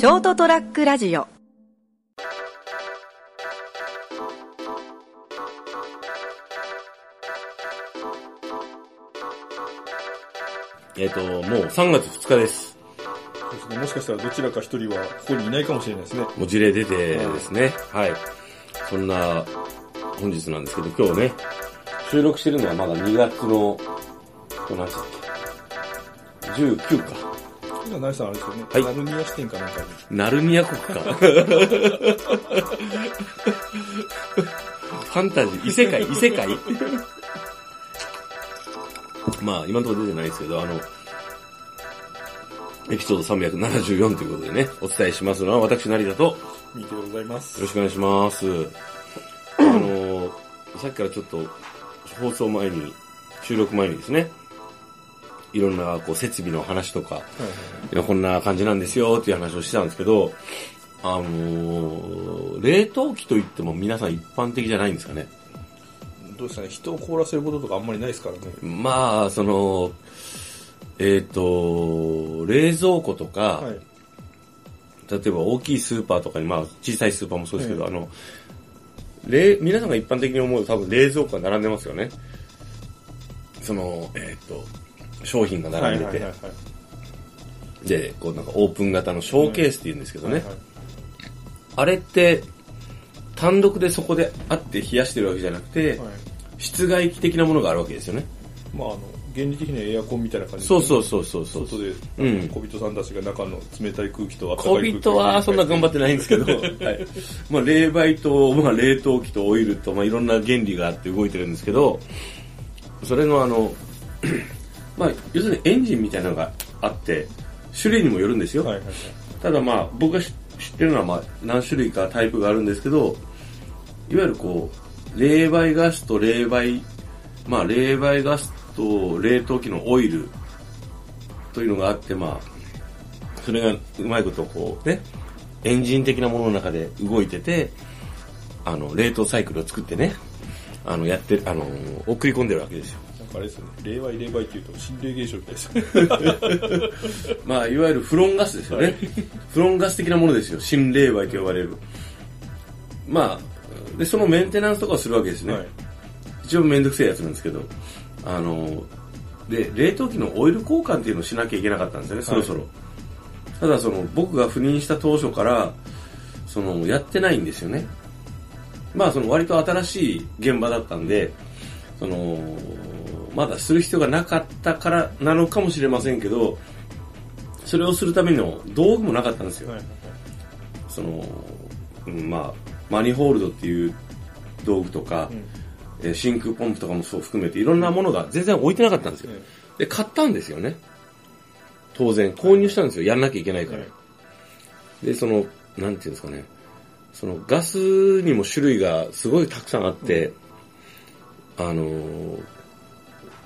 ショートトラックラジオえっ、と、もう3月2日です。そうですね。もしかしたらどちらか一人はここにいないかもしれないですね。もう事例出てですね。はい。そんな本日なんですけど、今日ね、収録してるのはまだ2月の、今日何日だっけ ?19 か。今、ナイさんあれですよね。はいナルニア視点かなんかに。ナルニア国か。ファンタジー、異世界、異世界まあ、今のところ出てないですけど、あの、エピソード374ということでね、お伝えしますのは私、成田と、よ見てでございます。ろしくお願いします。あの、さっきからちょっと、放送前に、収録前にですね、いろんなこう設備の話とか、こんな感じなんですよっていう話をしてたんですけど、あのー冷凍機といっても皆さん一般的じゃないんですかね。どうですかね。人を凍らせることとかあんまりないですからね。まあ、その、えっ、と、冷蔵庫とか、はい。例えば大きいスーパーとかに、まあ小さいスーパーもそうですけど、えあの、冷、皆さんが一般的に思う多分冷蔵庫が並んでますよね。その、えっ、と、商品が並んでて。で、こうなんかオープン型のショーケースって言うんですけどね。はいはいあれって、単独でそこであって冷やしてるわけじゃなくて、はい室外機的なものがあるわけですよね。まあ、あの、原理的にはエアコンみたいな感じそうそうそうそうそう。外で、うん小人さんたちが中の冷たい空気と温かい小空気人はそんな頑張ってないんですけど、はい。まあ、冷媒と、まあ、冷凍機とオイルと、まあ、いろんな原理があって動いてるんですけど、それのあの、まあ、要するにエンジンみたいなのがあって、種類にもよるんですよ。はいはいはい。ただまあ、僕が知知ってるのはまあ、何種類かタイプがあるんですけど、いわゆるこう、冷媒ガスと冷媒、まあ、冷媒ガスと冷凍機のオイルというのがあって、まあ、それがうまいことこうね、エンジン的なものの中で動いてて、あの、冷凍サイクルを作ってね、あの、やってる、あの、送り込んでるわけですよ。あれですよね。霊媒霊媒っていうと心霊現象みたいですよね。まあ、いわゆるフロンガスですよね。フロンガス的なものですよ。新霊媒と呼ばれる。まあ、で、そのメンテナンスとかをするわけですね。はい。一応めんどくせえやつなんですけど、あの、で、冷凍機のオイル交換っていうのをしなきゃいけなかったんですよね、そろそろ。ただ、その、僕が赴任した当初から、その、やってないんですよね。まあ、その、割と新しい現場だったんで、その、まだする必要がなかったからなのかもしれませんけど、それをするための道具もなかったんですよ。はいはいその、うんまあ、マニホールドっていう道具とか、うんえー真空ポンプとかもそう含めていろんなものが全然置いてなかったんですよ。で、買ったんですよね。当然、購入したんですよ。やんなきゃいけないから。で、その、なんていうんですかね。そのガスにも種類がすごいたくさんあって、あのー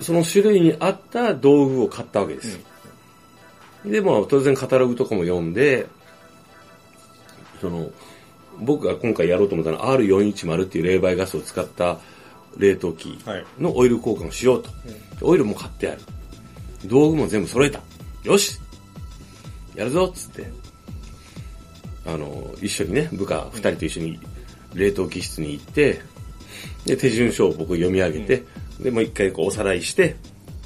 その種類に合った道具を買ったわけです。で、まあ当然カタログとかも読んで、その、僕が今回やろうと思ったのは R410 っていう冷媒ガスを使った冷凍機はい。のオイル交換をしようと。オイルも買ってある。道具も全部揃えた。よしやるぞっつって。あの、一緒にね、部下二人と一緒に冷凍機室に行って、で、手順書を僕読み上げて、で、もう一回こうおさらいして、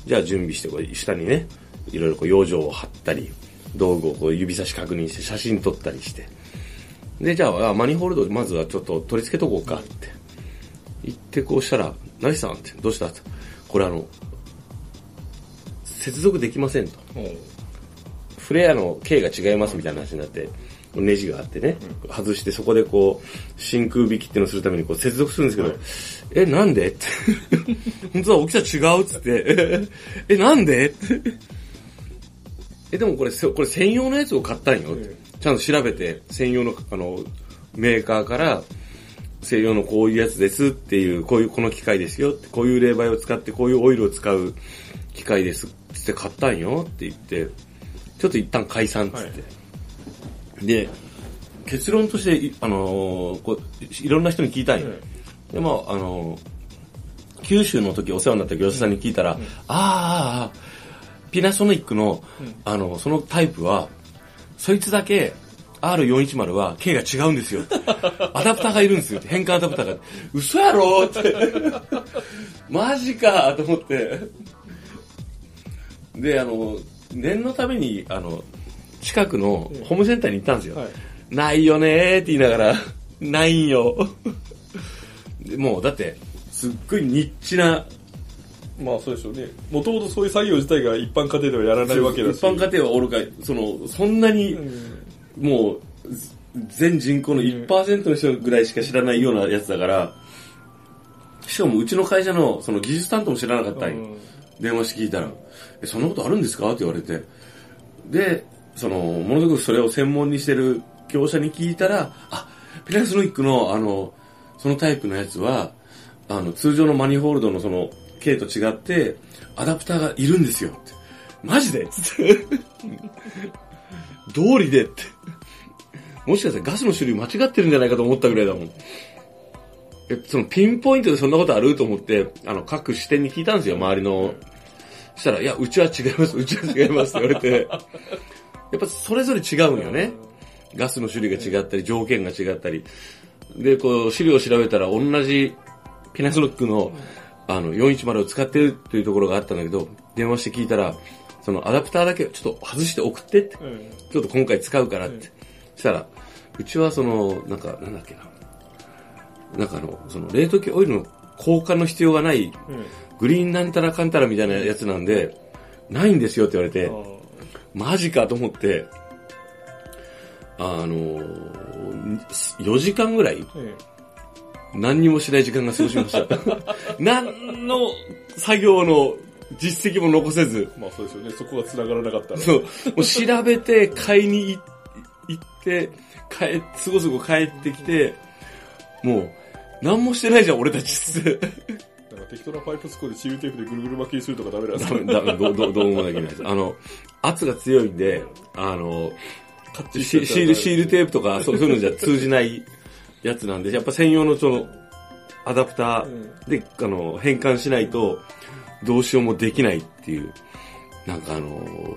じゃあ準備して、こう下にね、いろいろこう養生を貼ったり、道具をこう指差し確認して写真撮ったりして、で、じゃあ、あマニホールドまずはちょっと取り付けとこうかって。言ってこうしたら、何さん？って、どうした？って。これあの、接続できませんと。フレアの径が違いますみたいな話になって、ネジがあってね、外してそこでこう、真空引きっていうのをするためにこう接続するんですけど、はいえ、なんで？って。本当は大きさ違うっつって、え、なんで？って。え、でもこれ、せこれ専用のやつを買ったんよって。えちゃんと調べて、専用の、あの、メーカーから、専用のこういうやつですっていう、こういう、この機械ですよって、こういう冷媒を使って、こういうオイルを使う機械ですって買ったんよって言って、ちょっと一旦解散っつって。で、結論として、いあのーこういろんな人に聞いたんよ。でも、あのー九州の時お世話になった業者さんに聞いたら、あーあー、あーピナソニックの、あの、そのタイプは、そいつだけ、R410 は K が違うんですよ。アダプターがいるんですよ。変換アダプターが。嘘やろって。マジかと思って。で、あの、念のために、あの、近くのホームセンターに行ったんですよ。はい。ないよねーって言いながら、ないんよ。でもう、だって、すっごいニッチな、まあそうでしょうね。もともとそういう作業自体が一般家庭ではやらないわけだし。一般家庭はおるか、その、そんなに、うんもう、全人口の1%の人ぐらいしか知らないようなやつだから、しかもうちの会社のその技術担当も知らなかったんよ。うん電話して聞いたら、え、そんなことあるんですか？って言われて。で、その、ものすごくそれを専門にしてる業者に聞いたら、あ、ピラスノイックの、あの、そのタイプのやつは、あの、通常のマニホールドのその、K と違って、アダプターがいるんですよ。マジで？つって。通りでって。もしかしたらガスの種類間違ってるんじゃないかと思ったぐらいだもん。え、そのピンポイントでそんなことあると思って、あの、各支店に聞いたんですよ、周りの。したら、いや、うちは違います、うちは違いますって言われて。やっぱそれぞれ違うんよね。ガスの種類が違ったり、条件が違ったり。で、こう、資料を調べたら同じピナスロックの、あの、410を使ってるっていうところがあったんだけど、電話して聞いたら、そのアダプターだけちょっと外して送ってって。うんちょっと今回使うからって。そしたら、うちはその、なんか、なんだっけな。なんかあの、その冷凍機オイルの交換の必要がない、うんグリーンなんたらかんたらみたいなやつなんで、ないんですよって言われて、あマジかと思って、あの4時間ぐらい何にもしない時間が過ごしました。何の作業の実績も残せず、えまあそうですよね。そこが繋がらなかったら。そう、もう調べて、買いに行行って、帰、すごすご帰ってきて、もう、何もしてないじゃん、俺たちって。なんか適当なパイプスコーでシールテープでぐるぐる巻きにするとかダメなんですダメ、ダメ、どう、どうどうもできないです。あの、圧が強いんで、あの、シシール、シールテープとか、そうそういうのじゃ通じないやつなんで、やっぱ専用のその、アダプターで、あの、変換しないと、どうしようもできないっていう、なんかあの、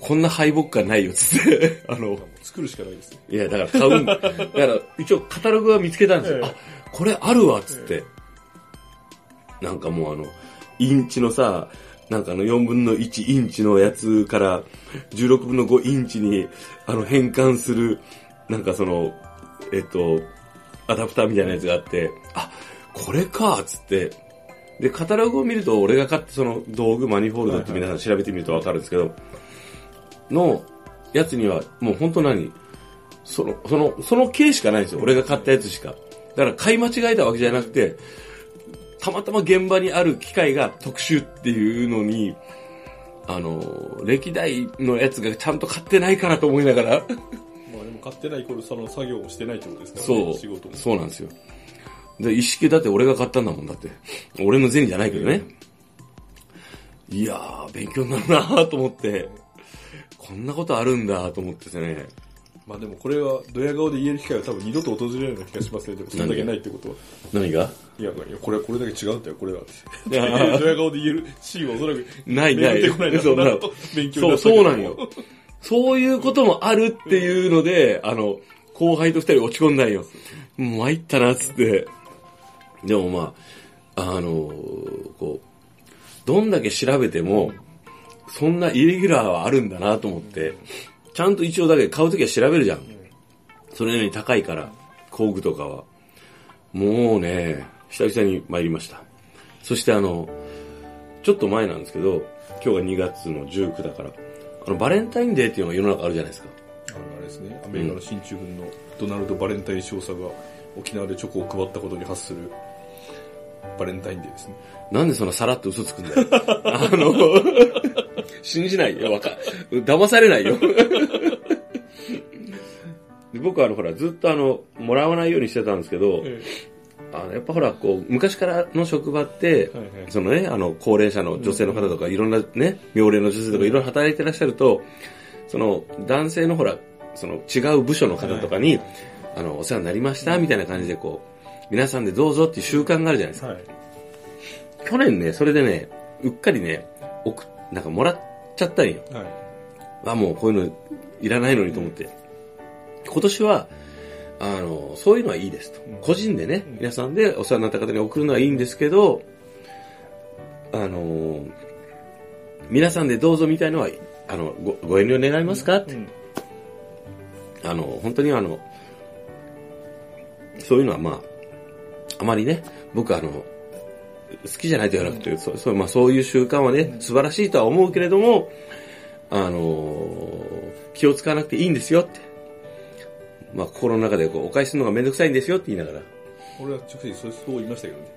こんな敗北感ないよ、つって、あの、作るしかないですね。いや、だから買うんだ。だから、一応カタログは見つけたんですよ。ええあ、これあるわ、つって。なんかもうあの、インチのさ、なんかあの4分の1インチのやつから16分の5インチにあの変換する、なんかその、えっと、アダプターみたいなやつがあって、あ、これか、つって。で、カタログを見ると俺が買ったその道具マニホールドって皆さん調べてみるとわかるんですけど、のやつにはもう本当何？その、その、その系しかないんですよ。俺が買ったやつしか。だから買い間違えたわけじゃなくて、たまたま現場にある機械が特殊っていうのに、あの、歴代のやつがちゃんと買ってないからと思いながら、まあでも買ってないイコールその作業をしてないってことですからね。そう仕事も。そうなんですよ。で、一式だって俺が買ったんだもんだって。俺の銭じゃないけどね。いやー、勉強になるなーと思って、こんなことあるんだと思ってね。まあでもこれはドヤ顔で言える機会は多分二度と訪れるような気がしますね。でもそれだけないってことは。何が？いや、これはこれだけ違うんだよ、これは。ドヤ顔で言えるシーンはおそらく。ないない出てこないなそうなそう、そうなんよ。そういうこともあるっていうので、あの、後輩と二人落ち込んだんよ。もう参ったな、つって。でもまあ、あのこう、どんだけ調べても、そんなイレギュラーはあるんだなと思って、ちゃんと一応だけ買うときは調べるじゃん。それなりに高いから、工具とかは。もうね、久々に参りました。そしてあの、ちょっと前なんですけど、今日が2月の19だから、あの、バレンタインデーっていうのが世の中あるじゃないですか。あのあれですね、アメリカの進駐軍のドナルド・バレンタイン少佐が沖縄でチョコを配ったことに発するバレンタインデーですね。なんでそんなさらっと嘘つくんだよ。あの、信じないよ。わか、騙されないよ。で僕はあの、ほら、ずっとあの、もらわないようにしてたんですけど、あのやっぱほら、こう、昔からの職場って、はいはいそのね、あの、高齢者の女性の方とか、いろんなね、妙齢の女性とかいろいろ働いてらっしゃると、その、男性のほら、その、違う部署の方とかに、あの、お世話になりました、みたいな感じでこう、皆さんでどうぞっていう習慣があるじゃないですか。はい。去年ね、それでね、うっかりね、送っ、なんかもらっちゃったんよ。はい。あ、もうこういうのいらないのにと思って。今年は、あの、そういうのはいいですと。個人でね、皆さんでお世話になった方に送るのはいいんですけど、あの、皆さんでどうぞみたいのは、あの、ごご遠慮願いますか？って。うんあの、本当にあの、そういうのはまあ、あまりね、僕はあの、好きじゃないと言わなくて、そうそうまあ、そういう習慣はね、素晴らしいとは思うけれども、あの、気を使わなくていいんですよって。まあ、心の中でこうお返しするのがめんどくさいんですよって言いながら。俺は直接そう言いましたけどね。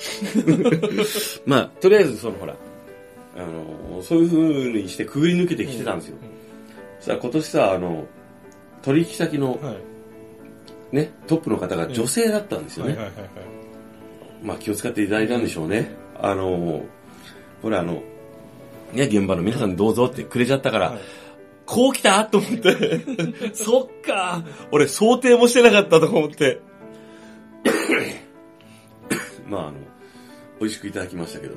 まあ、とりあえずそのほら、あの、そういう風にしてくぐり抜けてきてたんですよ。そしたら今年さ、あの、取引先のはい。ね、トップの方が女性だったんですよね。まあ気を使っていただいたんでしょうね。あの、これあの、ね、現場の皆さんどうぞってくれちゃったから、はいこう来た？と思って、そっか、俺想定もしてなかったと思って。まああの、美味しくいただきましたけど。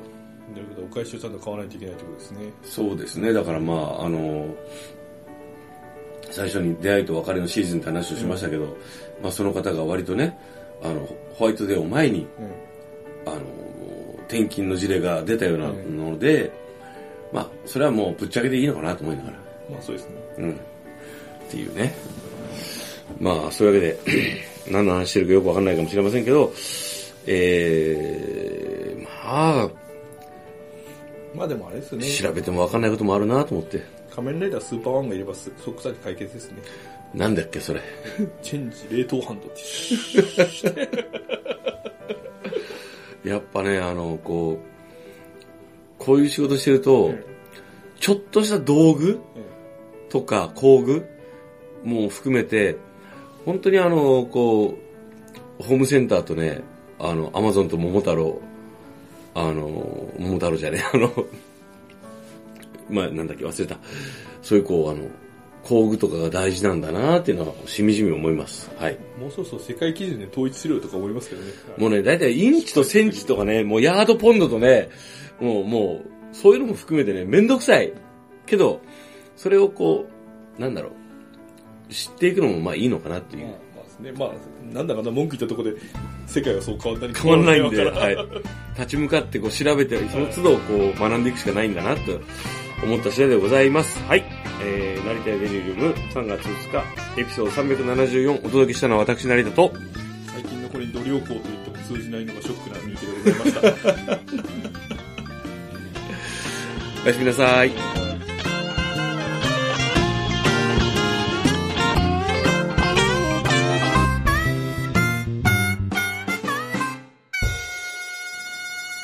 ということで、お返しをちゃんと買わないといけないということですね。そうですね。だからまあ、あの、最初に出会いと別れのシーズンって話をしましたけど、まあその方が割とね、あの、ホワイトデーを前に、うん。あの、転勤の事例が出たようなので、まあ、それはもうぶっちゃけでいいのかなと思いながら。まあそうですね。うん。っていうね。まあ、そういうわけで、何の話してるかよくわかんないかもしれませんけど、えー、まあ、まあでもあれですよね。調べてもわかんないこともあるなと思って。仮面ライダースーパーワンがいればす即座に解決ですね。なんだっけ、それ。チェンジ冷凍ハンドって。やっぱね、あの、こう、こういう仕事してると、ちょっとした道具とか工具も含めて、本当にあの、こう、ホームセンターとね、あの、アマゾンと桃太郎、あの、桃太郎じゃねえ、あの、まあ、なんだっけ、忘れた。そういうこう、あの、工具とかが大事なんだなっていうのは、しみじみ思います。はい。もうそろそろ世界基準で統一するよとか思いますけどね。もうね、だいたいインチとセンチとかね、もうヤードポンドとね、もう、もう、そういうのも含めてね、めんどくさい。けど、それをこう、なんだろう、知っていくのもまあいいのかなっていう。まあまあですね。まあ、なんだかな、文句言ったところで、世界はそう変わったり変わんないんで、はい。立ち向かってこう調べて、その都度こう学んでいくしかないんだなと思った次第でございます。はい。えー、成田屋デリリウム3月2日、エピソード374お届けしたのは私成田と、最近のこれに度量行と言っても通じないのがショックな人気でございました。おやすみなさい。